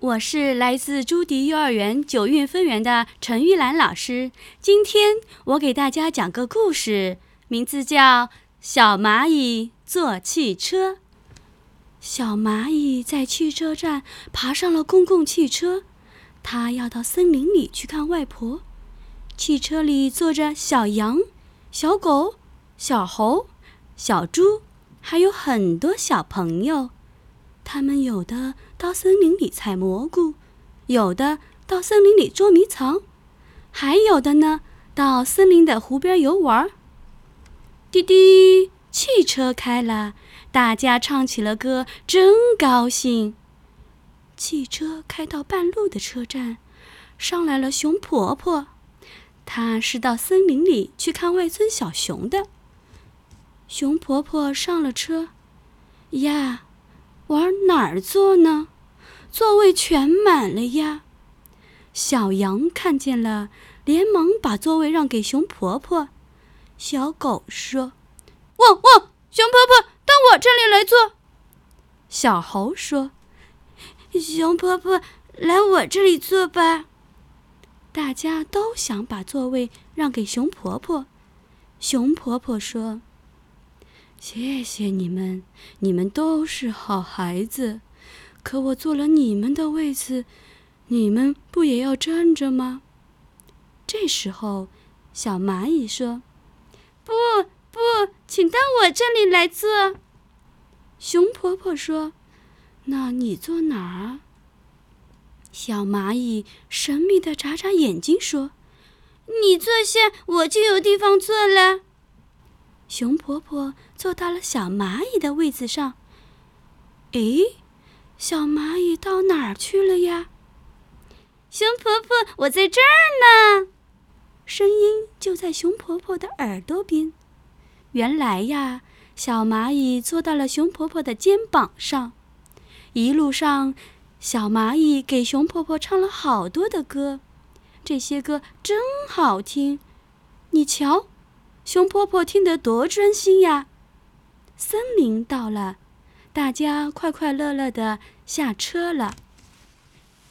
我是来自朱迪幼儿园九韵分园的陈玉兰老师。今天我给大家讲个故事，名字叫《小蚂蚁坐汽车》。小蚂蚁在汽车站爬上了公共汽车，它要到森林里去看外婆。汽车里坐着小羊、小狗、小猴、小猪，还有很多小朋友。他们有的到森林里采蘑菇，有的到森林里捉迷藏，还有的呢到森林的湖边游玩。滴滴，汽车开了，大家唱起了歌，真高兴。汽车开到半路的车站，上来了熊婆婆，她是到森林里去看外孙小熊的。熊婆婆上了车，呀。往哪儿坐呢？座位全满了呀！小羊看见了，连忙把座位让给熊婆婆。小狗说：“汪汪！熊婆婆到我这里来坐。”小猴说：“熊婆婆来我这里坐吧。”大家都想把座位让给熊婆婆。熊婆婆说。谢谢你们，你们都是好孩子。可我坐了你们的位子，你们不也要站着吗？这时候，小蚂蚁说：“不不，请到我这里来坐。”熊婆婆说：“那你坐哪儿？”小蚂蚁神秘的眨眨眼睛说：“你坐下，我就有地方坐了。”熊婆婆坐到了小蚂蚁的位子上。诶，小蚂蚁到哪儿去了呀？熊婆婆，我在这儿呢。声音就在熊婆婆的耳朵边。原来呀，小蚂蚁坐到了熊婆婆的肩膀上。一路上，小蚂蚁给熊婆婆唱了好多的歌，这些歌真好听。你瞧。熊婆婆听得多专心呀！森林到了，大家快快乐乐的下车了。